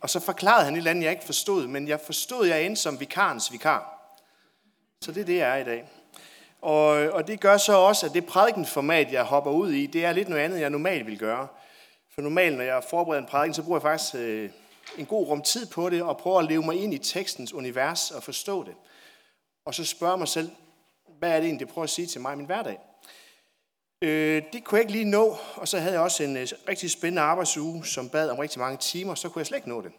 og så forklarede han et eller andet, jeg ikke forstod, men jeg forstod, jeg endte som vikarens vikar. Så det er det, jeg er i dag. Og, og det gør så også, at det prædikenformat, jeg hopper ud i, det er lidt noget andet, jeg normalt vil gøre. For normalt, når jeg forbereder en prædiken, så bruger jeg faktisk øh, en god rum tid på det, og prøver at leve mig ind i tekstens univers og forstå det. Og så spørger mig selv, hvad er det egentlig, det prøver at sige til mig i min hverdag? Øh, det kunne jeg ikke lige nå, og så havde jeg også en øh, rigtig spændende arbejdsuge, som bad om rigtig mange timer, så kunne jeg slet ikke nå det.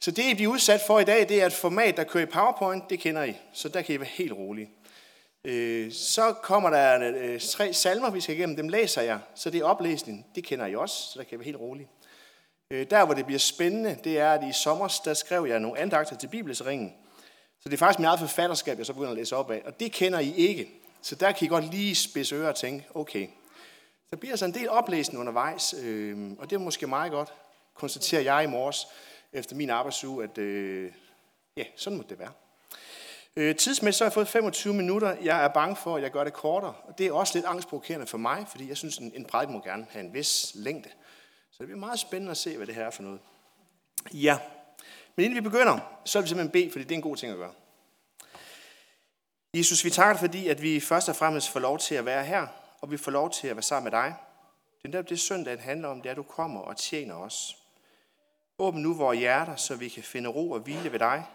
Så det, I bliver udsat for i dag, det er et format, der kører i PowerPoint, det kender I, så der kan I være helt rolige. Øh, så kommer der øh, tre salmer, vi skal igennem, dem læser jeg, så det er oplæsning, det kender I også, så der kan I være helt rolige. Øh, der, hvor det bliver spændende, det er, at i sommer, der skrev jeg nogle andagter til Bibelsringen, så det er faktisk mit eget forfatterskab, jeg så begynder at læse op af, og det kender I ikke. Så der kan I godt lige spidse ører og tænke, okay. Der bliver altså en del oplæsning undervejs, øh, og det er måske meget godt, konstaterer jeg i morges efter min arbejdsuge, at øh, ja, sådan må det være. Øh, tidsmæssigt så har jeg fået 25 minutter. Jeg er bange for, at jeg gør det kortere. Og det er også lidt angstprovokerende for mig, fordi jeg synes, en, en prædiken må gerne have en vis længde. Så det bliver meget spændende at se, hvad det her er for noget. Ja, men inden vi begynder, så vil vi simpelthen bede, fordi det er en god ting at gøre. Jesus, vi takker fordi, at vi først og fremmest får lov til at være her, og vi får lov til at være sammen med dig. Det er det søndagen handler om, det er, at du kommer og tjener os. Åbn nu vores hjerter, så vi kan finde ro og hvile ved dig.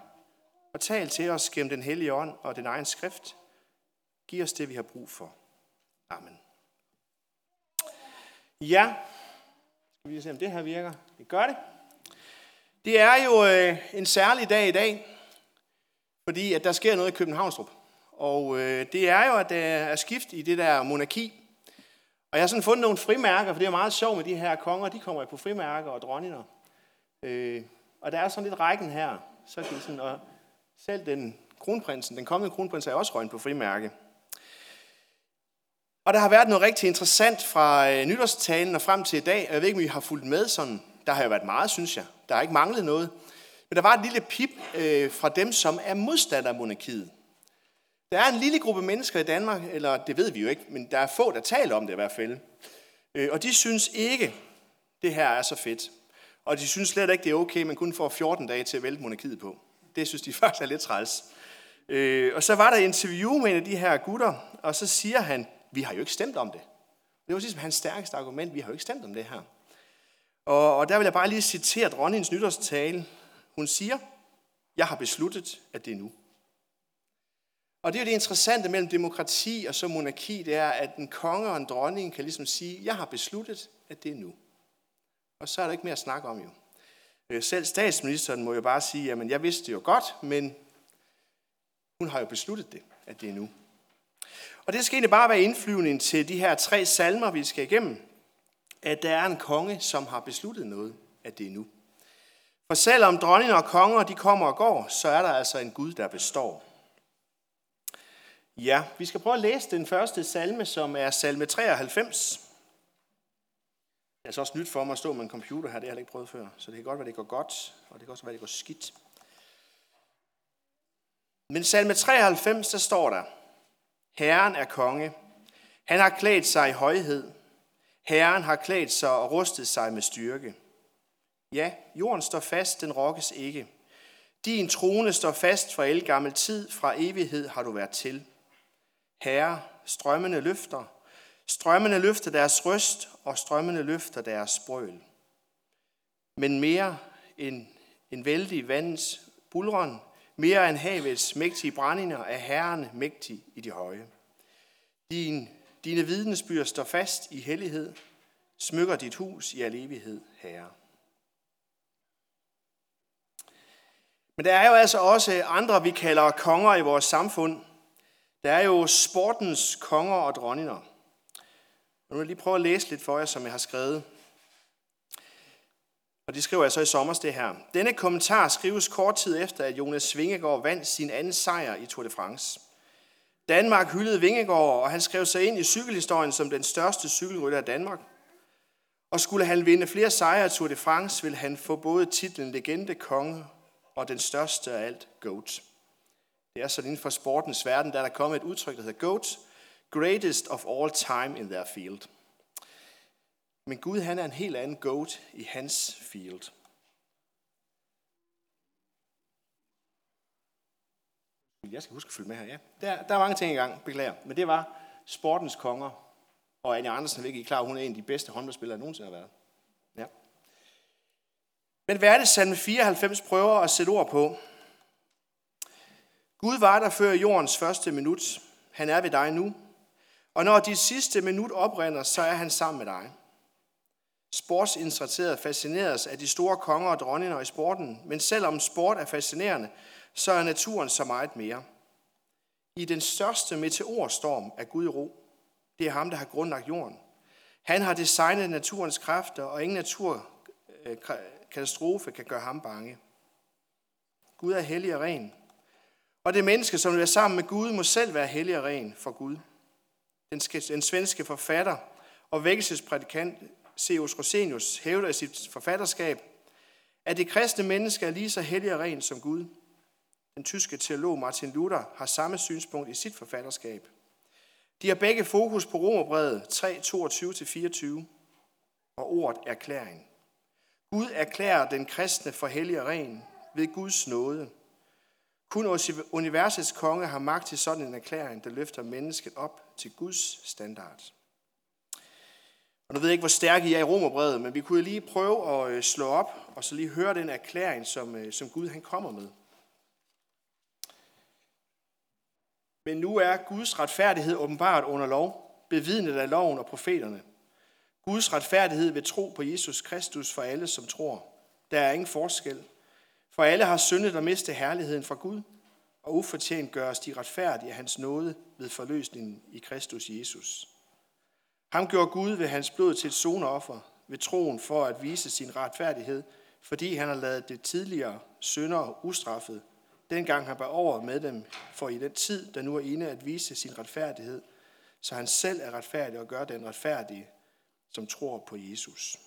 Og tal til os gennem den hellige ånd og den egen skrift. Giv os det, vi har brug for. Amen. Ja, skal vi se, om det her virker. Det gør det. Det er jo øh, en særlig dag i dag, fordi at der sker noget i Københavnstrup. Og øh, det er jo, at der er skift i det der monarki. Og jeg har sådan fundet nogle frimærker, for det er meget sjovt med de her konger. De kommer jo på frimærker og dronninger. Øh, og der er sådan lidt rækken her. Så kan sådan, og selv den kronprinsen, den kommende kronprins, er også røgnet på frimærke. Og der har været noget rigtig interessant fra øh, nytårstalen og frem til i dag. Jeg ved ikke, om I har fulgt med sådan. Der har jo været meget, synes jeg. Der har ikke manglet noget. Men der var et lille pip øh, fra dem, som er modstander af monarkiet. Der er en lille gruppe mennesker i Danmark, eller det ved vi jo ikke, men der er få, der taler om det i hvert fald. Øh, og de synes ikke, det her er så fedt. Og de synes slet ikke, det er okay, man kun får 14 dage til at vælte monarkiet på. Det synes de faktisk er lidt træls. Øh, og så var der et interview med en af de her gutter, og så siger han, vi har jo ikke stemt om det. Det var ligesom hans stærkeste argument, vi har jo ikke stemt om det her. Og, og der vil jeg bare lige citere dronningens nytårstale. Hun siger, jeg har besluttet, at det er nu. Og det er jo det interessante mellem demokrati og så monarki, det er, at en konge og en dronning kan ligesom sige, jeg har besluttet, at det er nu. Og så er der ikke mere at snakke om jo. Øh, selv statsministeren må jo bare sige, jamen jeg vidste det jo godt, men hun har jo besluttet det, at det er nu. Og det skal egentlig bare være indflyvning til de her tre salmer, vi skal igennem, at der er en konge, som har besluttet noget, at det er nu. For selvom dronninger og konger, de kommer og går, så er der altså en Gud, der består. Ja, vi skal prøve at læse den første salme, som er salme 93. Det er så også nyt for mig at stå med en computer her, det har jeg ikke prøvet før. Så det kan godt være, det går godt, og det kan også være, det går skidt. Men salme 93, der står der, Herren er konge. Han har klædt sig i højhed. Herren har klædt sig og rustet sig med styrke. Ja, jorden står fast, den rokkes ikke. Din trone står fast fra elgammel tid, fra evighed har du været til. Herre, strømmene løfter, strømmene løfter deres røst, og strømmene løfter deres brøl. Men mere end en vældig vandens bulron, mere end havets mægtige brændinger, er Herren mægtig i de høje. Din, dine vidnesbyer står fast i hellighed, smykker dit hus i al evighed, Herre. Men der er jo altså også andre, vi kalder konger i vores samfund. Der er jo sportens konger og dronninger. Og nu vil jeg lige prøve at læse lidt for jer, som jeg har skrevet. Og det skriver jeg så i sommer det her. Denne kommentar skrives kort tid efter, at Jonas Vingegaard vandt sin anden sejr i Tour de France. Danmark hyldede Vingegaard, og han skrev sig ind i cykelhistorien som den største cykelrytter af Danmark. Og skulle han vinde flere sejre i Tour de France, ville han få både titlen legende, konge og den største af alt, GOAT. Det er sådan inden for sportens verden, der er der kommet et udtryk, der hedder GOAT, greatest of all time in their field. Men Gud, han er en helt anden GOAT i hans field. Jeg skal huske at følge med her, ja. Der, der er mange ting i gang, beklager. Men det var sportens konger. Og Anja Andersen er ikke klar, hun er en af de bedste håndboldspillere, der nogensinde har været. Ja. Men hvad er det, Salme 94 prøver at sætte ord på? Gud var der før jordens første minut. Han er ved dig nu. Og når dit sidste minut oprinder, så er han sammen med dig. Sportsinteresserede fascineres af de store konger og dronninger i sporten, men selvom sport er fascinerende, så er naturen så meget mere. I den største meteorstorm er Gud i ro. Det er ham, der har grundlagt jorden. Han har designet naturens kræfter, og ingen naturkatastrofe øh, kan gøre ham bange. Gud er hellig og ren. Og det menneske, som vil være sammen med Gud, må selv være hellig og ren for Gud. Den, den svenske forfatter og vækkelsesprædikant C.O.S. Rosenius hævder i sit forfatterskab, at det kristne menneske er lige så hellig og ren som Gud. Den tyske teolog Martin Luther har samme synspunkt i sit forfatterskab. De har begge fokus på Romerbrevet 3, 22-24 og ordet erklæring. Gud erklærer den kristne for hellig og ren ved Guds nåde. Kun universets konge har magt til sådan en erklæring, der løfter mennesket op til Guds standard. Og nu ved jeg ikke, hvor stærke I er i Romerbrevet, men vi kunne lige prøve at øh, slå op og så lige høre den erklæring, som, øh, som Gud han kommer med. Men nu er Guds retfærdighed åbenbart under lov, bevidnet af loven og profeterne. Guds retfærdighed ved tro på Jesus Kristus for alle, som tror. Der er ingen forskel. For alle har syndet og mistet herligheden fra Gud, og ufortjent gøres de retfærdige af hans nåde ved forløsningen i Kristus Jesus. Ham gjorde Gud ved hans blod til et sonoffer ved troen for at vise sin retfærdighed, fordi han har lavet det tidligere synder ustraffet, dengang han var over med dem, for i den tid, der nu er inde at vise sin retfærdighed, så han selv er retfærdig og gør den retfærdige, som tror på Jesus.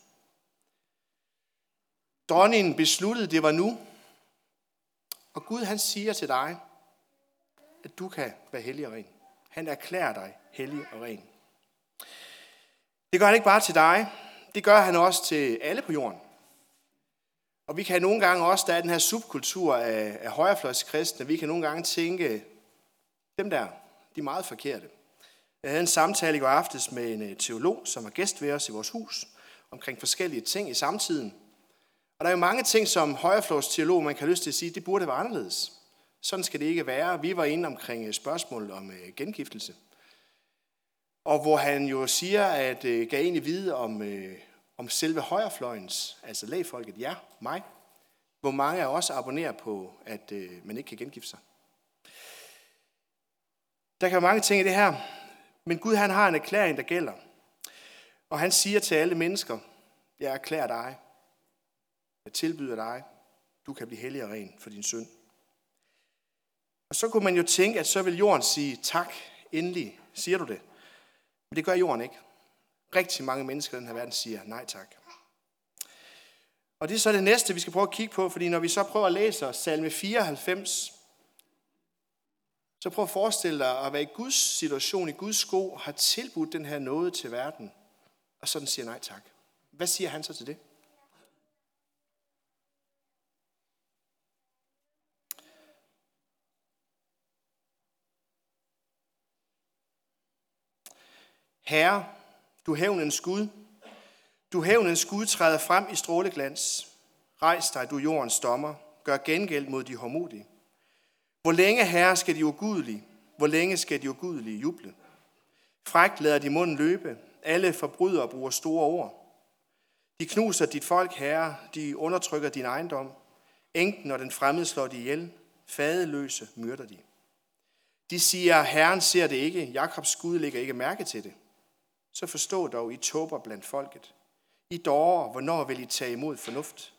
Dronningen besluttede, det var nu, og Gud han siger til dig, at du kan være hellig og ren. Han erklærer dig hellig og ren. Det gør han ikke bare til dig, det gør han også til alle på jorden. Og vi kan nogle gange også, der er den her subkultur af, af højrefløjskristne, vi kan nogle gange tænke, dem der, de er meget forkerte. Jeg havde en samtale i går aftes med en øh, teolog, som var gæst ved os i vores hus, omkring forskellige ting i samtiden. Og der er jo mange ting, som højreflåsteolog, man kan have lyst til at sige, det burde være anderledes. Sådan skal det ikke være. Vi var inde omkring øh, spørgsmålet om øh, gengiftelse. Og hvor han jo siger, at øh, gav egentlig vide om, øh, om selve højrefløjens, altså lægfolket, ja, mig, hvor mange af os abonnerer på, at øh, man ikke kan gengifte sig. Der kan være mange ting i det her, men Gud han har en erklæring, der gælder. Og han siger til alle mennesker, jeg erklærer dig, jeg tilbyder dig, du kan blive hellig og ren for din synd. Og så kunne man jo tænke, at så vil jorden sige, tak, endelig, siger du det. Men det gør jorden ikke. Rigtig mange mennesker i den her verden siger nej tak. Og det er så det næste, vi skal prøve at kigge på, fordi når vi så prøver at læse salme 94, så prøv at forestille dig at være i Guds situation, i Guds sko, har tilbudt den her noget til verden, og sådan siger nej tak. Hvad siger han så til det? Herre, du hævnens Gud, du hævnens Gud træder frem i stråleglans. Rejs dig, du jordens dommer, gør gengæld mod de hårdmodige. Hvor længe, herre, skal de ugudelige? Hvor længe skal de ugudelige juble? Frækt lader de munden løbe. Alle forbrydere bruger store ord. De knuser dit folk, herre. De undertrykker din ejendom. Enken og den fremmede slår de ihjel. Fadeløse myrder de. De siger, Herren ser det ikke. Jakobs Gud lægger ikke mærke til det så forstå dog, I tåber blandt folket. I dårer, hvornår vil I tage imod fornuft?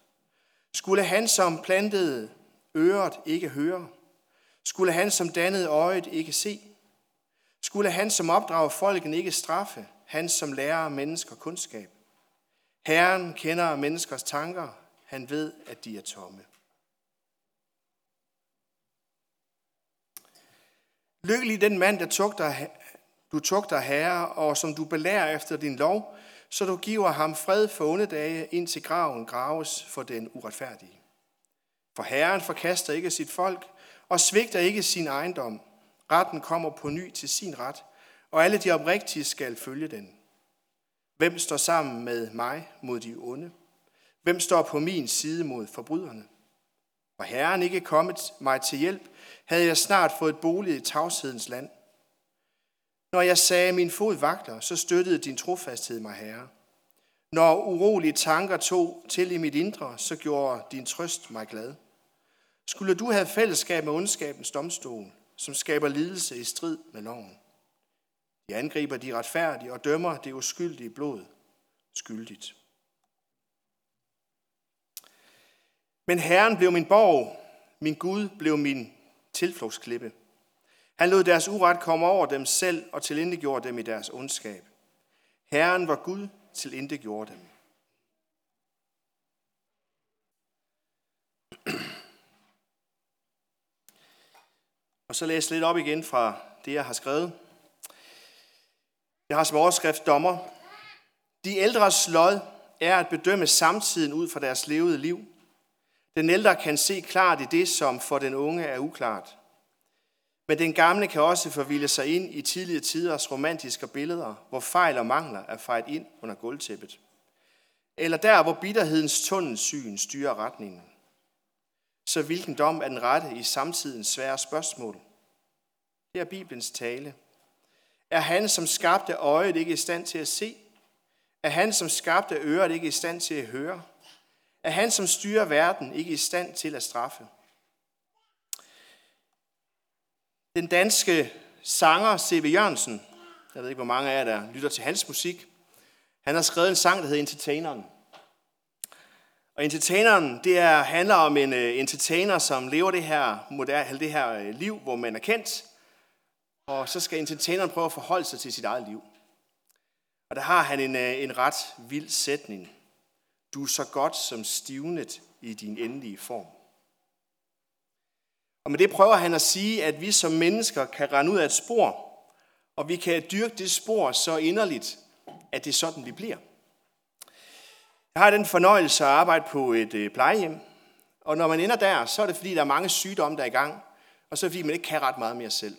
Skulle han, som plantede øret, ikke høre? Skulle han, som dannede øjet, ikke se? Skulle han, som opdrager folken, ikke straffe? Han, som lærer mennesker kundskab? Herren kender menneskers tanker. Han ved, at de er tomme. Lykkelig den mand, der tugter du tugter herre, og som du belærer efter din lov, så du giver ham fred for onde dage, indtil graven graves for den uretfærdige. For Herren forkaster ikke sit folk, og svigter ikke sin ejendom. Retten kommer på ny til sin ret, og alle de oprigtige skal følge den. Hvem står sammen med mig mod de onde? Hvem står på min side mod forbryderne? Var Herren ikke kommet mig til hjælp, havde jeg snart fået bolig i tavshedens land. Når jeg sagde, min fod vakler, så støttede din trofasthed mig, Herre. Når urolige tanker tog til i mit indre, så gjorde din trøst mig glad. Skulle du have fællesskab med ondskabens domstol, som skaber lidelse i strid med loven? De angriber de retfærdige og dømmer det uskyldige blod skyldigt. Men Herren blev min borg, min Gud blev min tilflugtsklippe. Han lod deres uret komme over dem selv og tilindegjorde dem i deres ondskab. Herren var Gud, tilindegjorde dem. Og så læs lidt op igen fra det, jeg har skrevet. Jeg har som overskrift dommer. De ældres lod er at bedømme samtiden ud fra deres levede liv. Den ældre kan se klart i det, som for den unge er uklart. Men den gamle kan også forvilde sig ind i tidligere tiders romantiske billeder, hvor fejl og mangler er fejret ind under gulvtæppet. Eller der, hvor bitterhedens tunnelsyn styrer retningen. Så hvilken dom er den rette i samtidens svære spørgsmål? Det er Bibelens tale. Er han, som skabte øjet, ikke i stand til at se? Er han, som skabte øret, ikke i stand til at høre? Er han, som styrer verden, ikke i stand til at straffe? Den danske sanger C.V. Jørgensen, jeg ved ikke, hvor mange af jer, der lytter til hans musik, han har skrevet en sang, der hedder Entertaineren. Og entertaineren, det er, handler om en uh, entertainer, som lever det her, moderne, det her øh, liv, hvor man er kendt, og så skal entertaineren prøve at forholde sig til sit eget liv. Og der har han en, uh, en ret vild sætning. Du er så godt som stivnet i din endelige form. Og med det prøver han at sige, at vi som mennesker kan rende ud af et spor, og vi kan dyrke det spor så inderligt, at det er sådan, vi bliver. Jeg har den fornøjelse at arbejde på et øh, plejehjem, og når man ender der, så er det fordi, der er mange sygdomme, der er i gang, og så er det fordi, man ikke kan ret meget mere selv.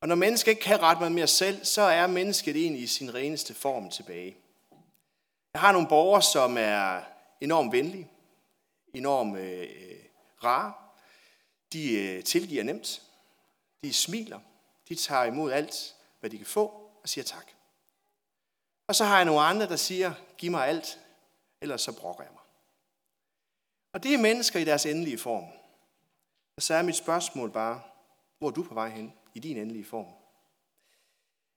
Og når mennesket ikke kan ret meget mere selv, så er mennesket egentlig i sin reneste form tilbage. Jeg har nogle borgere, som er enormt venlige, enormt øh, øh rare, de øh, tilgiver nemt. De smiler. De tager imod alt, hvad de kan få, og siger tak. Og så har jeg nogle andre, der siger, giv mig alt, ellers så brokker jeg mig. Og det er mennesker i deres endelige form. Og så er mit spørgsmål bare, hvor er du på vej hen i din endelige form?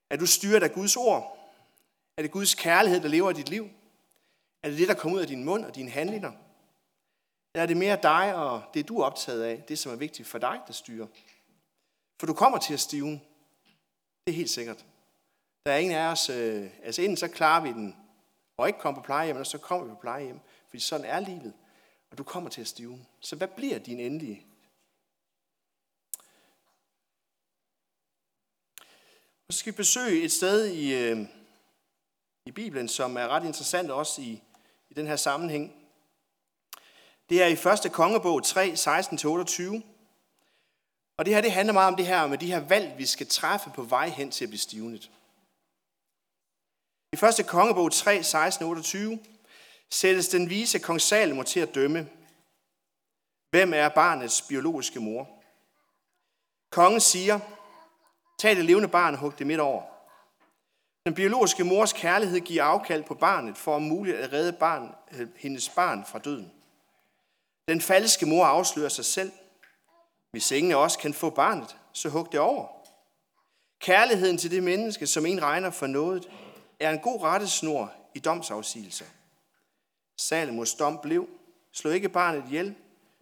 Er du styret af Guds ord? Er det Guds kærlighed, der lever i dit liv? Er det det, der kommer ud af din mund og dine handlinger? Eller er det mere dig og det, du er optaget af, det som er vigtigt for dig, der styrer? For du kommer til at stive. Det er helt sikkert. Der er ingen af os, øh, altså inden så klarer vi den, og ikke kommer på plejehjem, og så kommer vi på plejehjem. Fordi sådan er livet. Og du kommer til at stive. Så hvad bliver din endelige? Og så skal vi besøge et sted i, øh, i Bibelen, som er ret interessant også i, i den her sammenhæng. Det er i 1. kongebog 3, 16-28. Og det her det handler meget om det her med de her valg, vi skal træffe på vej hen til at blive stivnet. I 1. kongebog 3, 16-28 sættes den vise kong Salomo til at dømme. Hvem er barnets biologiske mor? Kongen siger, tag det levende barn og hug det midt over. Den biologiske mors kærlighed giver afkald på barnet for om muligt at redde barn, øh, hendes barn fra døden. Den falske mor afslører sig selv. Hvis ingen af os kan få barnet, så hug det over. Kærligheden til det menneske, som en regner for noget, er en god rettesnor i domsafsigelse. Salomos dom blev, slå ikke barnet ihjel,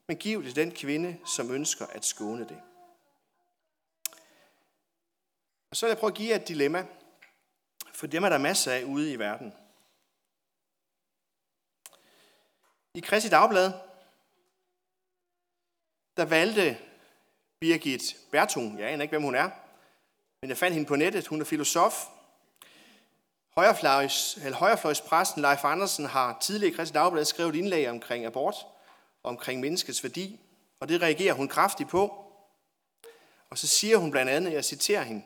men giv det den kvinde, som ønsker at skåne det. Og så vil jeg prøve at give jer et dilemma, for dem er der masser af ude i verden. I Kristi Dagblad, der valgte Birgit Bertung, jeg aner ikke, hvem hun er, men jeg fandt hende på nettet, hun er filosof. Højrefløjs, eller højrefløjspræsten Leif Andersen har tidligere i Christi Dagblad skrevet indlæg omkring abort, omkring menneskets værdi. Og det reagerer hun kraftigt på. Og så siger hun blandt andet, jeg citerer hende,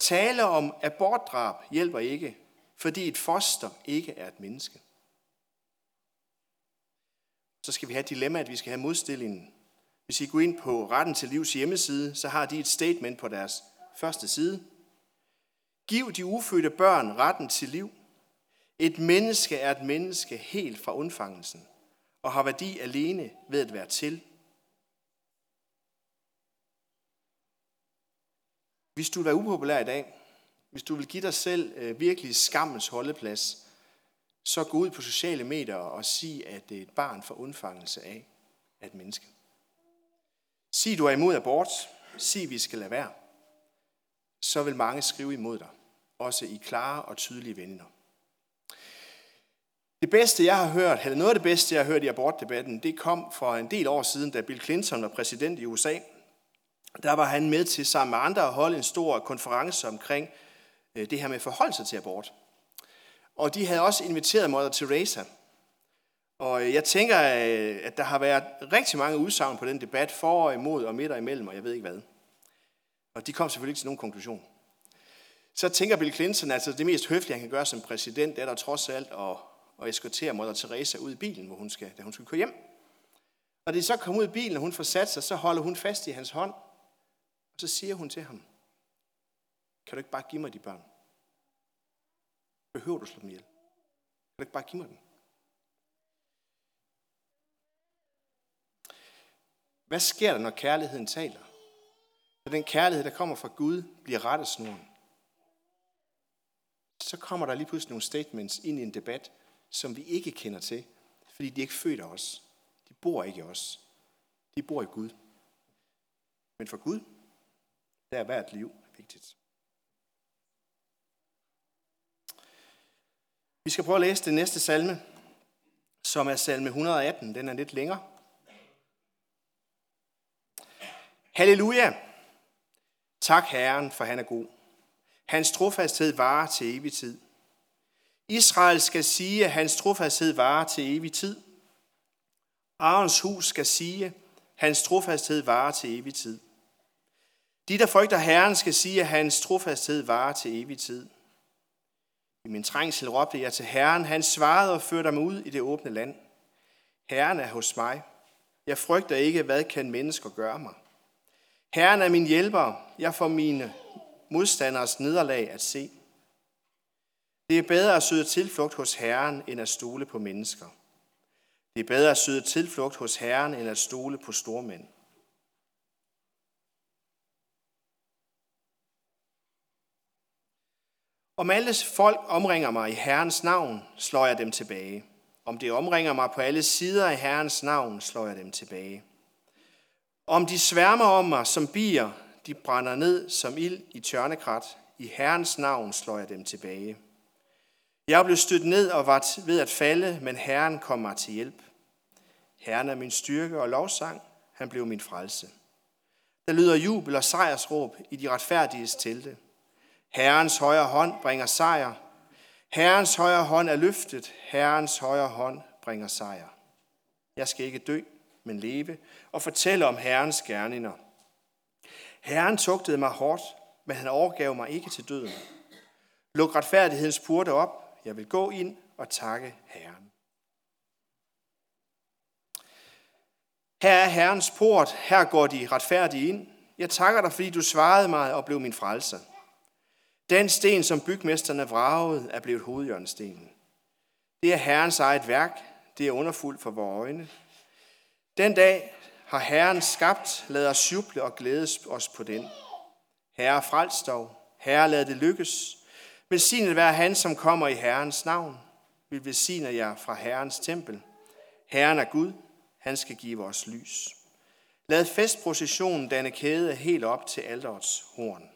Tale om abortdrab hjælper ikke, fordi et foster ikke er et menneske. Så skal vi have dilemmaet, at vi skal have modstillingen. Hvis I går ind på Retten til Livs hjemmeside, så har de et statement på deres første side. Giv de ufødte børn retten til liv. Et menneske er et menneske helt fra undfangelsen og har værdi alene ved at være til. Hvis du vil være upopulær i dag, hvis du vil give dig selv øh, virkelig skammens holdeplads, så gå ud på sociale medier og sig, at det er et barn for undfangelse af et menneske. Sig, du er imod abort. Sig, vi skal lade være. Så vil mange skrive imod dig, også i klare og tydelige vendinger. Det bedste, jeg har hørt, eller noget af det bedste, jeg har hørt i abortdebatten, det kom for en del år siden, da Bill Clinton var præsident i USA. Der var han med til sammen med andre at holde en stor konference omkring øh, det her med at til abort. Og de havde også inviteret Mother Teresa. Og jeg tænker, øh, at der har været rigtig mange udsagn på den debat, for og imod og midt og imellem, og jeg ved ikke hvad. Og de kom selvfølgelig ikke til nogen konklusion. Så tænker Bill Clinton, altså det mest høflige, han kan gøre som præsident, det er der trods alt at, at eskortere Mother Teresa ud i bilen, hvor hun skal, da hun skal køre hjem. Og det så kommer ud i bilen, og hun får sat sig, så holder hun fast i hans hånd, og så siger hun til ham, kan du ikke bare give mig de børn? Behøver du slå dem ihjel? Kan du ikke bare give mig dem? Hvad sker der, når kærligheden taler? Når den kærlighed, der kommer fra Gud, bliver rettesnoren. Så kommer der lige pludselig nogle statements ind i en debat, som vi ikke kender til, fordi de ikke føder os. De bor ikke i os. De bor i Gud. Men for Gud, der er hvert liv vigtigt. Vi skal prøve at læse den næste salme, som er salme 118. Den er lidt længere. Halleluja! Tak Herren, for han er god. Hans trofasthed varer til evig tid. Israel skal sige, at hans trofasthed varer til evig tid. Arons hus skal sige, at hans trofasthed varer til evig tid. De, der frygter Herren, skal sige, at hans trofasthed varer til evig tid. I min trængsel råbte jeg til Herren. Han svarede og førte mig ud i det åbne land. Herren er hos mig. Jeg frygter ikke, hvad kan mennesker gøre mig. Herren er min hjælper. Jeg får mine modstanders nederlag at se. Det er bedre at søge tilflugt hos Herren, end at stole på mennesker. Det er bedre at søge tilflugt hos Herren, end at stole på stormænd. Om alle folk omringer mig i Herrens navn, slår jeg dem tilbage. Om det omringer mig på alle sider i Herrens navn, slår jeg dem tilbage. Om de sværmer om mig som bier, de brænder ned som ild i tørnekrat, i Herrens navn slår jeg dem tilbage. Jeg blev stødt ned og var ved at falde, men Herren kom mig til hjælp. Herren er min styrke og lovsang, han blev min frelse. Der lyder jubel og sejrsråb i de retfærdiges telte. Herrens højre hånd bringer sejr. Herrens højre hånd er løftet. Herrens højre hånd bringer sejr. Jeg skal ikke dø, men leve og fortælle om Herrens gerninger. Herren tugtede mig hårdt, men han overgav mig ikke til døden. Luk retfærdighedens porte op. Jeg vil gå ind og takke Herren. Her er Herrens port. Her går de retfærdige ind. Jeg takker dig, fordi du svarede mig og blev min frelser. Den sten, som bygmesterne vragede, er blevet hovedjørnstenen. Det er Herrens eget værk. Det er underfuldt for vores øjne. Den dag har Herren skabt, lad os juble og glædes os på den. Herre, frels dog. Herre, lad det lykkes. Velsignet være han, som kommer i Herrens navn. Vi velsigner jer fra Herrens tempel. Herren er Gud. Han skal give os lys. Lad festprocessionen danne kæde helt op til alderets horn.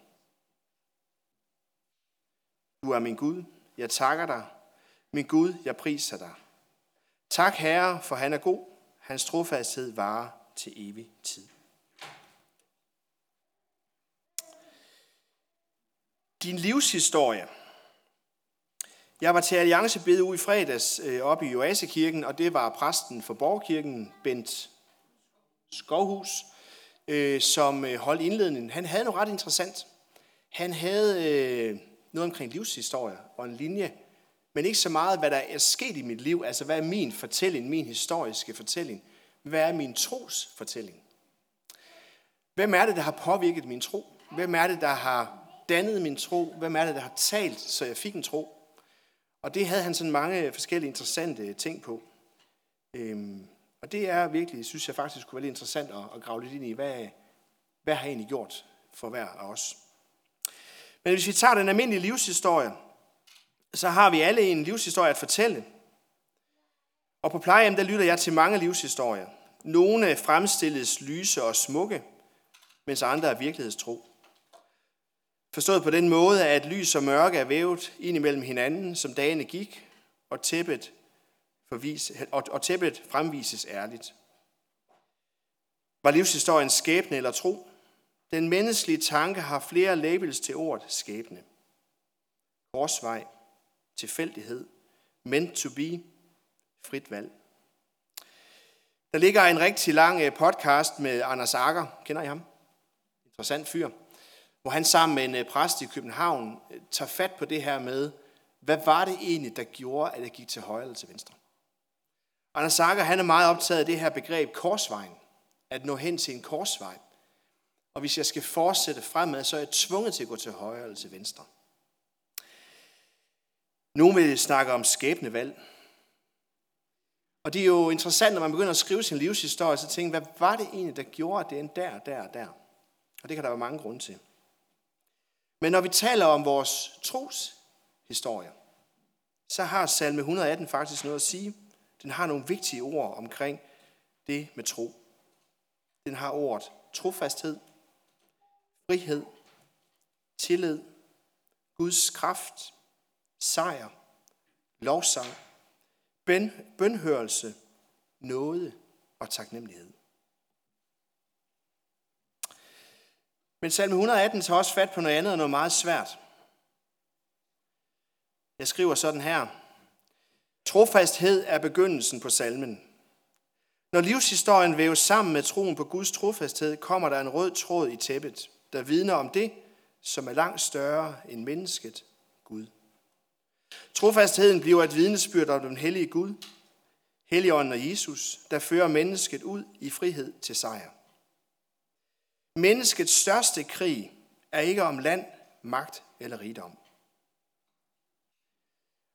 Du er min Gud. Jeg takker dig. Min Gud, jeg priser dig. Tak, Herre, for han er god. Hans trofasthed varer til evig tid. Din livshistorie. Jeg var til alliancebede ude i fredags øh, oppe i Joasekirken, og det var præsten for Borgkirken, Bent Skovhus, øh, som øh, holdt indledningen. Han havde noget ret interessant. Han havde noget omkring livshistorie og en linje, men ikke så meget, hvad der er sket i mit liv, altså hvad er min fortælling, min historiske fortælling, hvad er min tros fortælling. Hvem er det, der har påvirket min tro? Hvem er det, der har dannet min tro? Hvem er det, der har talt, så jeg fik en tro? Og det havde han sådan mange forskellige interessante ting på. Øhm, og det er virkelig, synes jeg faktisk kunne være lidt interessant at, at grave lidt ind i, hvad, hvad har jeg egentlig gjort for hver af os. Men hvis vi tager den almindelige livshistorie, så har vi alle en livshistorie at fortælle. Og på plejehjem, der lytter jeg til mange livshistorier. Nogle fremstilles lyse og smukke, mens andre er virkelighedstro. Forstået på den måde, at lys og mørke er vævet ind imellem hinanden, som dagene gik, og tæppet, forvis, og, og tæppet fremvises ærligt. Var livshistorien skæbne eller tro? Den menneskelige tanke har flere labels til ordet skæbne. Korsvej, tilfældighed, meant to be, frit valg. Der ligger en rigtig lang øh, podcast med Anders Akker. Kender I ham? Interessant fyr. Hvor han sammen med en øh, præst i København øh, tager fat på det her med, hvad var det egentlig, der gjorde, at jeg gik til højre eller til venstre? Anders Akker, han er meget optaget af det her begreb korsvejen. At nå hen til en korsvej. Og hvis jeg skal fortsætte fremad, så er jeg tvunget til at gå til højre eller til venstre. Nogle vil snakke om skæbnevalg. Og det er jo interessant, når man begynder at skrive sin livshistorie, så tænker hvad var det egentlig, der gjorde, at det endte der, der og der? Og det kan der være mange grunde til. Men når vi taler om vores troshistorie, så har salme 118 faktisk noget at sige. Den har nogle vigtige ord omkring det med tro. Den har ordet trofasthed, frihed, tillid, Guds kraft, sejr, lovsang, ben, bønhørelse, nåde og taknemmelighed. Men salme 118 tager også fat på noget andet og noget meget svært. Jeg skriver sådan her. Trofasthed er begyndelsen på salmen. Når livshistorien væves sammen med troen på Guds trofasthed, kommer der en rød tråd i tæppet, der vidner om det, som er langt større end mennesket, Trofastheden bliver et vidnesbyrd om den hellige Gud, Helligånden og Jesus, der fører mennesket ud i frihed til sejr. Menneskets største krig er ikke om land, magt eller rigdom.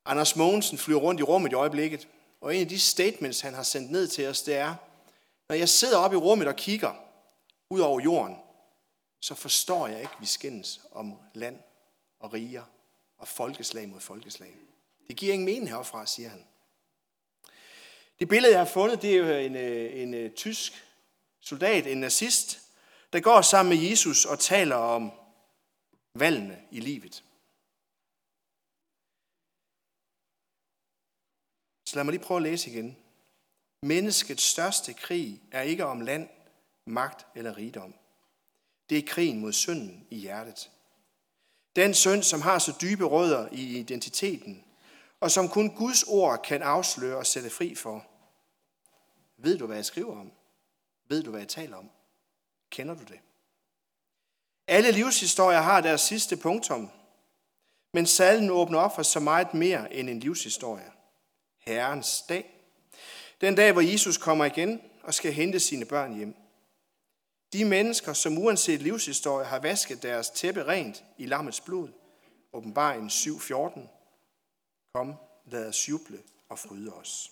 Anders Mogensen flyver rundt i rummet i øjeblikket, og en af de statements, han har sendt ned til os, det er, når jeg sidder oppe i rummet og kigger ud over jorden, så forstår jeg ikke, at vi skændes om land og riger og folkeslag mod folkeslag. Det giver ingen mening herfra, siger han. Det billede, jeg har fundet, det er jo en, øh, en, en tysk soldat, en nazist, der går sammen med Jesus og taler om valgene i livet. Så lad mig lige prøve at læse igen. Menneskets største krig er ikke om land, magt eller rigdom. Det er krigen mod synden i hjertet. Den synd, som har så dybe rødder i identiteten, og som kun Guds ord kan afsløre og sætte fri for. Ved du, hvad jeg skriver om? Ved du, hvad jeg taler om? Kender du det? Alle livshistorier har deres sidste punktum, men salmen åbner op for så meget mere end en livshistorie. Herrens dag. Den dag, hvor Jesus kommer igen og skal hente sine børn hjem. De mennesker, som uanset livshistorie har vasket deres tæppe rent i lammets blod. Åbenbaringen 7.14. Kom, lad os juble og fryde os.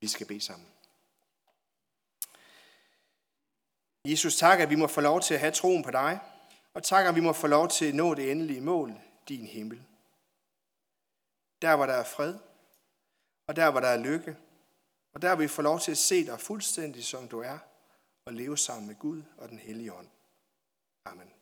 Vi skal bede sammen. Jesus, tak, at vi må få lov til at have troen på dig, og tak, at vi må få lov til at nå det endelige mål, din himmel. Der, hvor der er fred, og der, hvor der er lykke, og der, vil vi får lov til at se dig fuldstændig, som du er, og leve sammen med Gud og den hellige ånd. Amen.